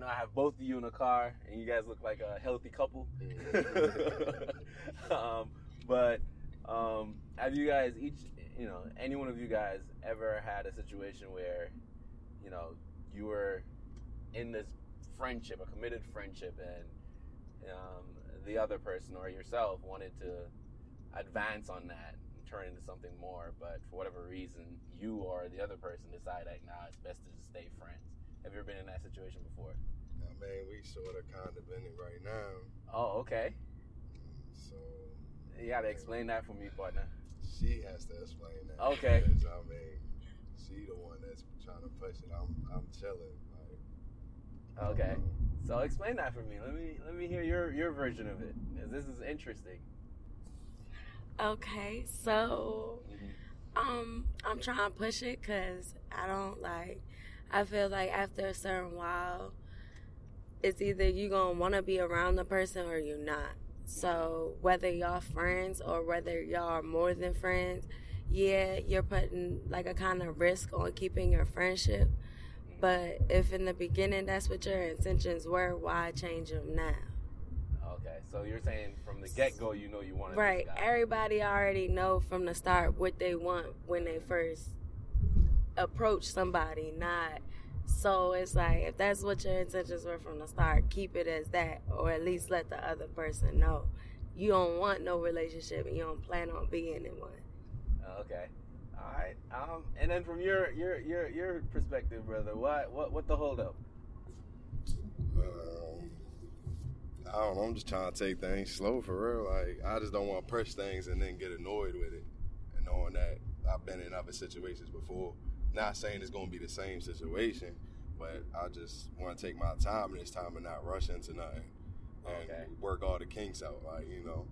know I have both of you in a car, and you guys look like a healthy couple. um, but um, have you guys each, you know, any one of you guys ever had a situation where, you know, you were in this friendship, a committed friendship, and um, the other person or yourself wanted to advance on that and turn into something more, but for whatever reason, you or the other person decide like, nah, it's best to just stay friends. Have you ever been in that situation before? I mean, we sort of kind of in it right now. Oh, okay. So You gotta explain that for me, partner. she has to explain that. Okay. Because, I mean, she the one that's trying to push it. I'm I'm chilling. Like, Okay. um, So explain that for me. Let me let me hear your your version of it. 'cause This is interesting. Okay, so um, I'm trying to push it because I don't like. I feel like after a certain while, it's either you gonna want to be around the person or you're not. So whether y'all friends or whether y'all are more than friends, yeah, you're putting like a kind of risk on keeping your friendship. But if in the beginning that's what your intentions were, why change them now? Okay. So you're saying from the get go, you know you wanted Right. Everybody already know from the start what they want when they first approach somebody, not so it's like if that's what your intentions were from the start, keep it as that or at least let the other person know. You don't want no relationship and you don't plan on being in one. Okay. All right. Um, and then from your your your your perspective, brother, what what what the holdup? Um, I don't know. I'm just trying to take things slow for real. Like I just don't want to push things and then get annoyed with it, and knowing that I've been in other situations before. Not saying it's gonna be the same situation, but I just want to take my time this time and not rush into nothing and Okay. work all the kinks out. Like you know,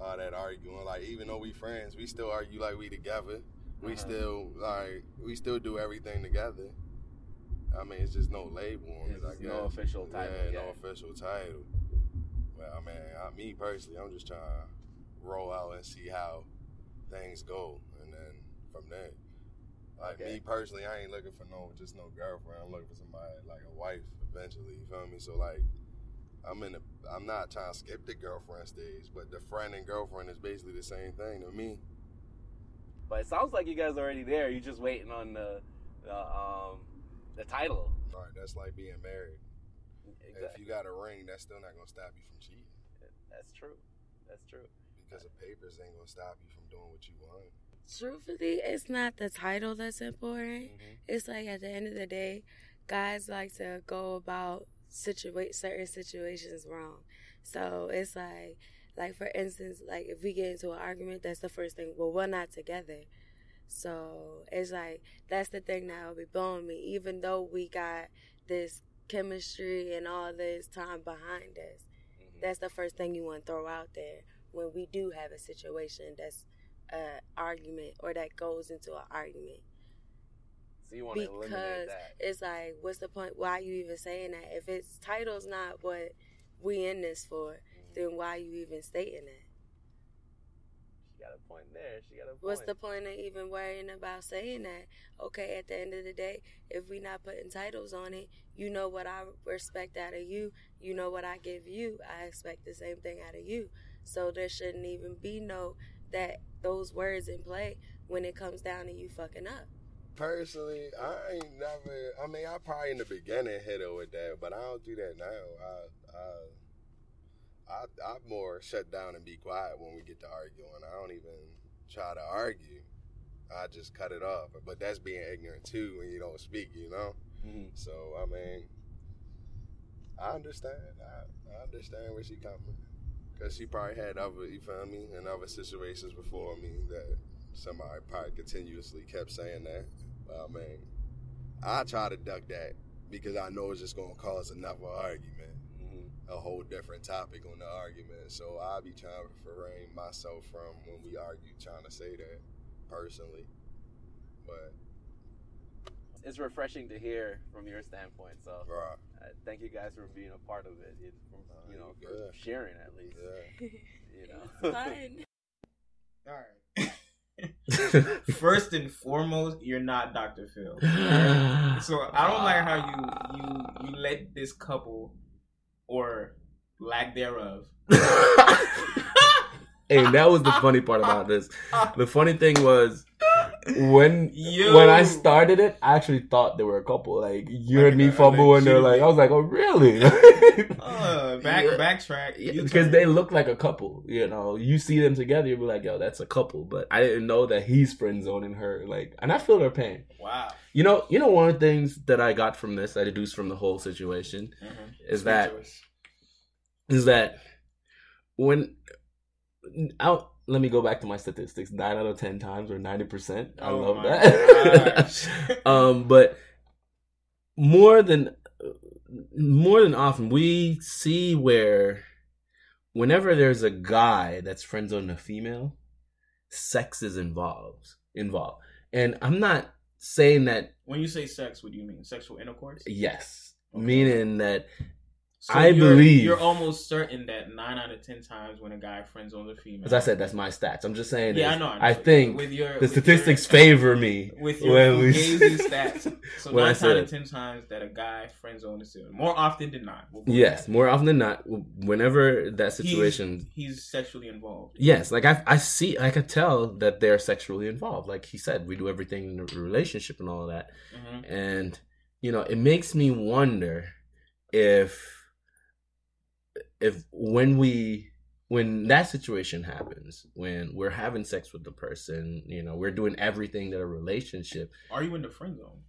all that arguing. Like even though we friends, we still argue like we together. We Uh-huh. still like we still do everything together. I mean, it's just no label on it. I guess. no official title Yeah, no official title. But I mean, I, me personally, I'm just trying to roll out and see how things go, and then from there. Like Okay. me personally, I ain't looking for no just no girlfriend. I'm looking for somebody like a wife eventually. You feel me? So like, I'm in the. I'm not trying to skip the girlfriend stage, but the friend and girlfriend is basically the same thing to me. But it sounds like you guys are already there. You're just waiting on the the um the title. Right? That's like being married. Exactly. If you got a ring, that's still not gonna stop you from cheating. That's true. That's true. Because the papers ain't gonna stop you from doing what you want. Truthfully, it's not the title that's important. Mhm. It's like at the end of the day, guys like to go about situate certain situations wrong. So it's like, like for instance, like if we get into an argument, that's the first thing. Well, we're not together. So it's like that's the thing that will be blowing me. Even though we got this chemistry and all this time behind us, Mhm. that's the first thing you want to throw out there when we do have a situation that's a argument or that goes into an argument So you want to eliminate because that. it's like what's the point why are you even saying that if its title's not what we in this for Mhm. then why are you even stating that She got a point there. She got a point. what's the point of even worrying about saying that okay at the end of the day if we not putting titles on it you know what i respect out of you you know what i give you i expect the same thing out of you so there shouldn't even be no that those words in play when it comes down to you fucking up Personally, I ain't never. I mean, I probably in the beginning hit her with that, but I don't do that now. I, I, I, I more shut down and be quiet when we get to arguing. I don't even try to argue. I just cut it off. But that's being ignorant too when you don't speak, you know. Mhm. So I mean, I understand. I, I understand where she coming. Cause she probably had other, you feel me, and other situations before me that somebody probably continuously kept saying that. But I mean, I try to duck that because I know it's just gonna cause another argument, Mhm. a whole different topic on the argument. So I be trying to refrain myself from when we argue, trying to say that personally. But It's refreshing to hear from your standpoint. So right, uh, thank you guys for being a part of it. it from, Uh, you know, for good. sharing at least. yeah. You know. It's fun. All right. First and foremost, you're not Dr. Phil. So I don't like how you you you let this couple or lack thereof. hey, that was the funny part about this. The funny thing was when Yo. when I started it, I actually thought they were a couple. Like you Like heard me a fumble, and they're like, I was like, oh really? Uh, back backtrack. Because they look like a couple. You know, you see them together, you'll be like, yo, that's a couple. But I didn't know that he's friend zoning her. Like, and I feel her pain. wow. You know, you know, one of the things that I got from this, I deduced from the whole situation, Mhm. is that Speechless. that when out let me go back to my statistics nine out of ten times or 90% i Oh love that um but more than more than often we see where whenever there's a guy that's friends on a female sex is involved involved and i'm not saying that when you say sex, what do you mean? Sexual intercourse? yes Okay. meaning that So I you're- believe- you're almost certain that nine out of ten times when a guy friends on a female. as i said that's my stats i'm just saying yeah, I know. I, know. I think with your the statistics your, favor me with your we stats. So nine out of ten times that a guy friends on a female, more often than not. we'll Yes, more often than not, whenever that situation. he's, sexually involved. Yes, like I, I see, I could tell that they're sexually involved. Like he said, we do everything in the relationship and all of that, hmm and you know, it makes me wonder if, if when we, when that situation happens, when we're having sex with the person, you know, we're doing everything that a relationship. Are you in the friend zone?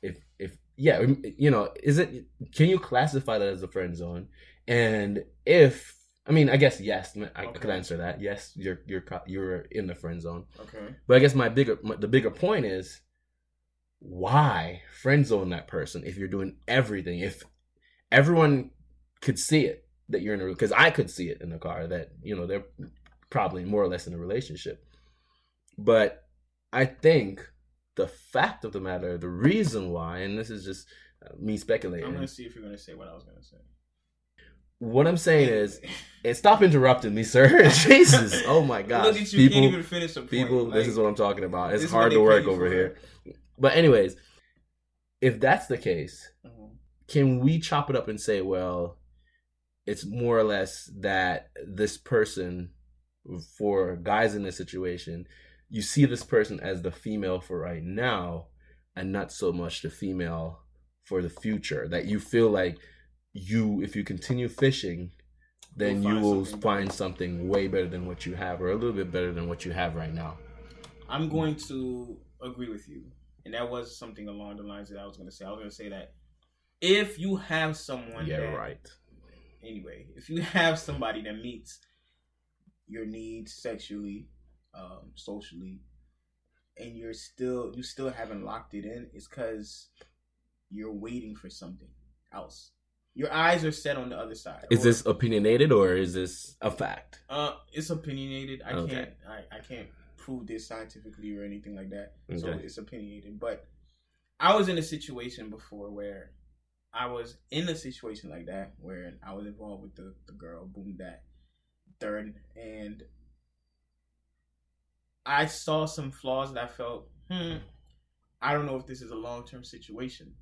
if if yeah you know is it can you classify that as a friend zone and if i mean i guess yes i Okay. could answer that yes you're you're you're in the friend zone Okay. but i guess my bigger my, the bigger point is why friend zone that person if you're doing everything if everyone could see it that you're in a because i could see it in the car that you know they're probably more or less in a relationship. But i think the fact of the matter the reason why and this is just uh, me speculating. I'm gonna see if you're gonna say what I was gonna say. what i'm saying is and stop interrupting me sir. Jesus. Oh my God, Look at you, people can't even finish a point. people this is what i'm talking about. It's hard to work over here. but anyways if that's the case Mhm. can we chop it up and say well it's more or less that this person for guys in this situation you see this person as the female for right now and not so much the female for the future that you feel like you if you continue fishing then You'll you will something. find something way better than what you have or a little bit better than what you have right now. I'm going to agree with you, and that was something along the lines that I was gonna say. I was gonna say that if you have someone, yeah right Anyway, if you have somebody that meets your needs sexually, um, socially, and you're still you still haven't locked it in, it's because you're waiting for something else. Your eyes are set on the other side. is Or- this opinionated or is this a fact Uh, it's opinionated. I Okay. can't. I, I can't prove this scientifically or anything like that. So it's opinionated. But I was in a situation before where I was in a situation like that where I was involved with the, the girl, boom that third, and I saw some flaws that I felt, hmm, I don't know if this is a long term situation.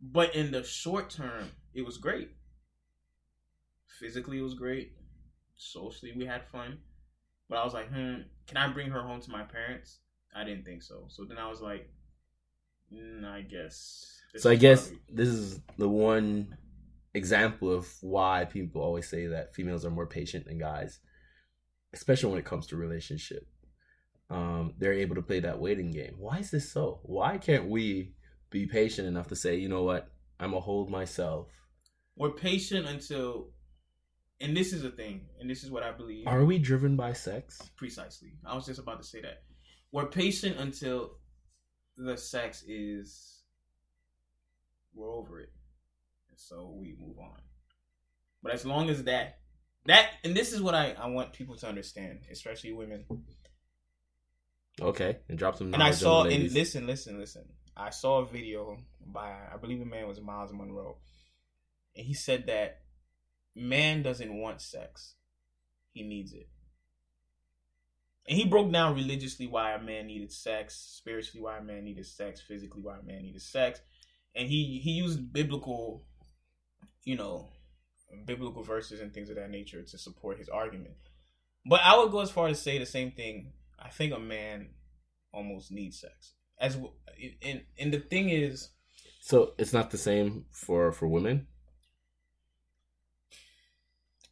But in the short term, it was great. Physically, it was great. Socially, we had fun. But I was like, hmm, can I bring her home to my parents? I didn't think so. So then I was like, mm, I guess. this So I guess probably- this is the one example of why people always say that females are more patient than guys, especially when it comes to relationship. Um, they're able to play that waiting game. Why is this so? Why can't we be patient enough to say, you know what, I'm gonna hold myself? we're patient until, and this is a thing, and this is what I believe. Are we driven by sex? Precisely. I was just about to say that. We're patient until the sex is we're over it. And so we move on. But as long as that that and this is what I, I want people to understand, especially women. Okay, and drop some. And I saw and listen, listen, listen. I saw a video by I believe the man was Myles Munroe. And he said that man doesn't want sex. He needs it. And he broke down religiously why a man needed sex, spiritually why a man needed sex, physically why a man needed sex, and he he used biblical, you know, biblical verses and things of that nature to support his argument. But I would go as far as say the same thing. I think a man almost needs sex. As and and the thing is, So it's not the same for for women.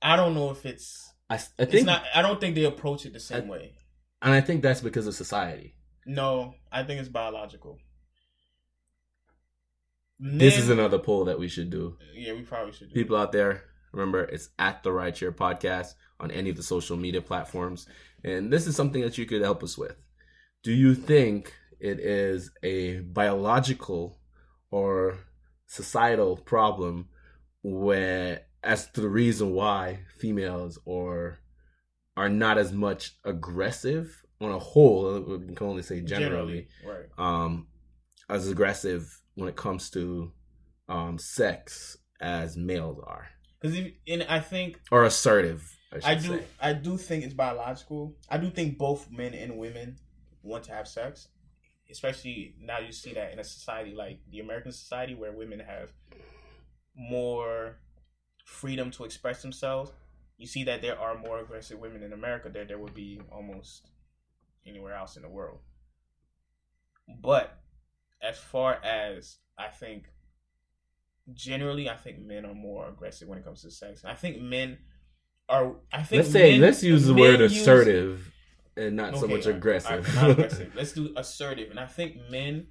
I don't know if it's I, I it's think, not. I don't think they approach it the same I- way. And I think that's because of society. No, I think it's biological. This is another poll that we should do. Yeah, we probably should. Do People out there, remember it's at the Right Chair Podcast on any of the social media platforms, and this is something that you could help us with. Do you think it is a biological or societal problem where as to the reason why females or are not as much aggressive on a whole we can only say generally, right? um as aggressive when it comes to um sex as males are Because and I think or assertive i, I do say. I do think it's biological. I do think both men and women want to have sex, especially now you see that in a society like the American society where women have more freedom to express themselves. You see that there are more aggressive women in America than there would be almost anywhere else in the world. But as far as I think generally I think men are more aggressive when it comes to sex. I think men are I think let's say men- let's use the word use- assertive and not so much right, aggressive right, not aggressive. Let's do assertive. And I think men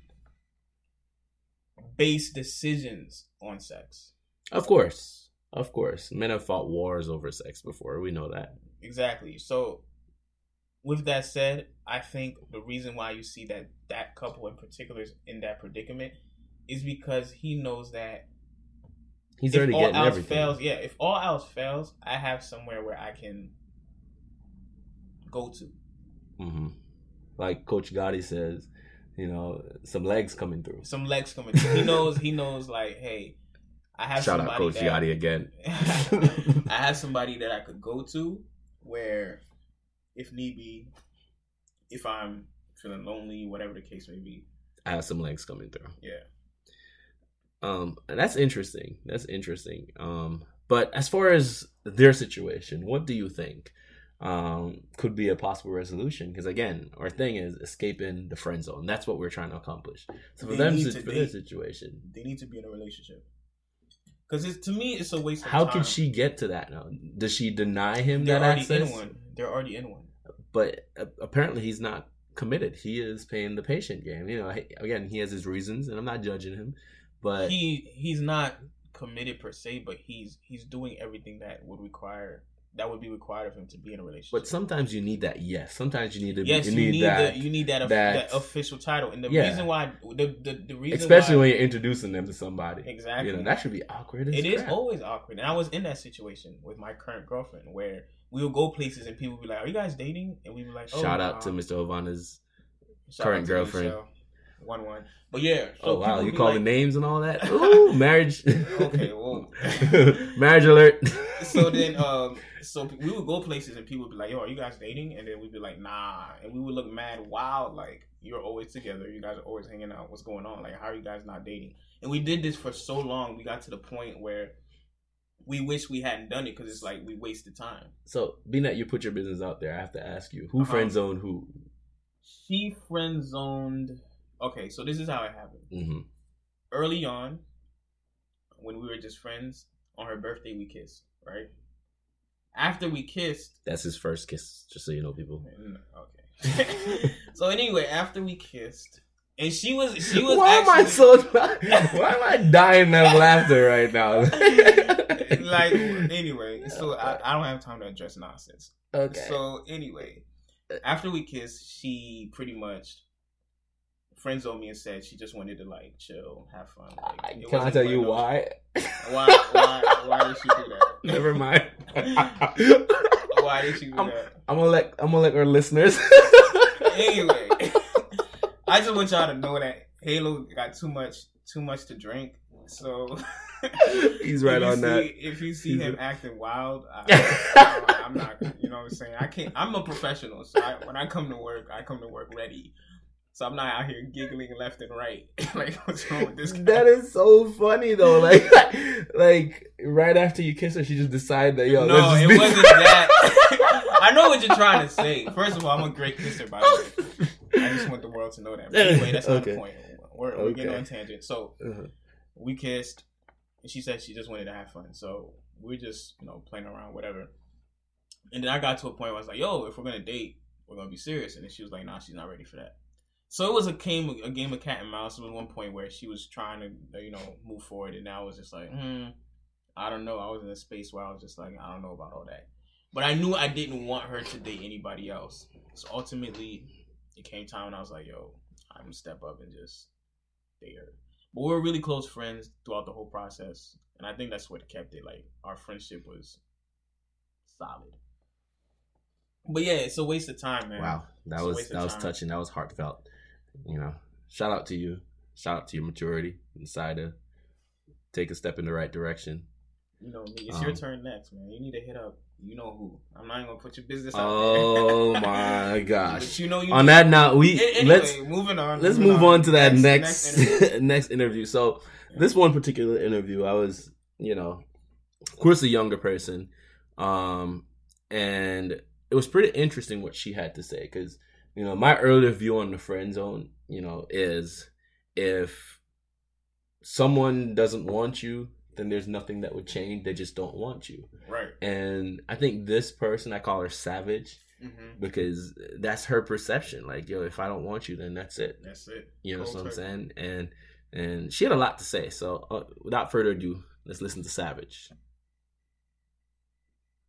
base decisions on sex. of course of course men have fought wars over sex before we know that Exactly. So with that said, I think the reason why you see that that couple in particular is in that predicament is because he knows that he's if already all getting else everything fails, yeah, if all else fails, I have somewhere where I can go to. hmm like coach gotti says you know some legs coming through Some legs coming. through. He knows. He knows. Like, hey, I have shout out somebody coach that, gotti again I have somebody that I could go to where, if need be, if I'm feeling lonely, whatever the case may be, i have some legs coming through yeah. Um, and that's interesting. That's interesting. Um, but as far as their situation, what do you think um, could be a possible resolution? Because again, our thing is escaping the friend zone. That's what we're trying to accomplish. So for They them, to- for they- their situation, They need to be in a relationship. Because it's to me, it's a waste of time. how time. could she get to that now? Does she deny him They're that already access? in one. They're already in one. But uh, apparently, he's not committed. He is playing the patient game. You know, he- again, he has his reasons, and I'm not judging him. But he he's not committed per se, but he's he's doing everything that would require that would be required of him to be in a relationship. but sometimes you need that. Yes, sometimes you need to. yes, you need, that. the, you need that, of- that- that official title, and the Yeah. reason why the the, the reason especially why, when you're introducing them to somebody. exactly You know, that should be awkward. As It is crap. always awkward, and I was in that situation with my current girlfriend where we would go places and people would be like, "Are you guys dating?" And we'd be like, oh, Shout out nah." to Mr. Ovana's. Current girlfriend. Michelle. One one, but yeah. Oh wow, you be calling like- names and all that? Ooh, marriage. Okay, whoa. marriage alert. so then um so we would go places and people would be like yo are you guys dating and then we'd be like nah and we would look mad wild like you're always together you guys are always hanging out what's going on like how are you guys not dating and we did this for so long we got to the point where we wish we hadn't done it because it's like we wasted time so, being that you put your business out there, I have to ask you, who Uh-huh. friend zoned who? she friend zoned okay so this is how it happened hmm early on when we were just friends on her birthday we kissed right after we kissed That's his first kiss, just so you know, people. Mm, Okay. so anyway, after we kissed, and she was she was Why am I so? Why am I dying of laughter right now? like anyway. So I, I don't have time to address nonsense. okay. So anyway, after we kissed, she pretty much friend zoned me and said she just wanted to like chill, have fun. Like, Can I tell you no- why? Why? Why? Why did she do that? Never mind. Why did she do I'm- that? I'm gonna let I'm gonna let our listeners. anyway, I just want y'all to know that Halo got too much too much to drink, So He's right on see, that. If you see He's him a- acting wild, I, I'm not. You know what I'm saying? I can't. I'm a professional, so I, when I come to work, I come to work ready. So I'm not out here giggling left and right. like, what's wrong with this guy? That is so funny though. Like, like right after you kiss her, she just decided that yo. no, it wasn't that. I know what you're trying to say. First of all, I'm a great kisser, by the way. I just want the world to know that. But anyway, that's not Okay. the point. We're, we're getting on tangent. So Uh-huh. we kissed, and she said she just wanted to have fun. So we're just you know playing around, whatever. And then I got to a point where I was like, "Yo, if we're gonna date, we're gonna be serious." And then she was like, "Nah, she's not ready for that." So it was a game, a game of cat and mouse. It was one point where she was trying to, you know, move forward, and I was just like, hmm, I don't know. I was in a space where I was just like, I don't know about all that. But I knew I didn't want her to date anybody else. So ultimately, it came time, and I was like, yo, I'm gonna step up and just date her. But we were really close friends throughout the whole process, and I think that's what kept it. Like our friendship was solid. But yeah, it's a waste of time, man. Wow, that was that was touching. That was heartfelt. You know, shout out to you. Shout out to your maturity. Decide to take a step in the right direction. You know me. It's your Um, turn next, man. You need to hit up. You know who? I'm not even gonna put your business out Oh there. my But gosh! you know you On that note, we anyway, let's moving on. let's moving move on to that Next- next next next interview. interview. So this one particular interview, I was, you know, of course, a younger person, um, and it was pretty interesting what she had to say because you know my earlier view on the friend zone, you know, is if someone doesn't want you, then there's nothing that would change. They just don't want you, Right. and I think this person, I call her savage hmm because that's her perception. Like, yo, if I don't want you, then that's it. That's it. You know Cold what I'm saying? And and she had a lot to say. So uh, without further ado, let's listen to Savage.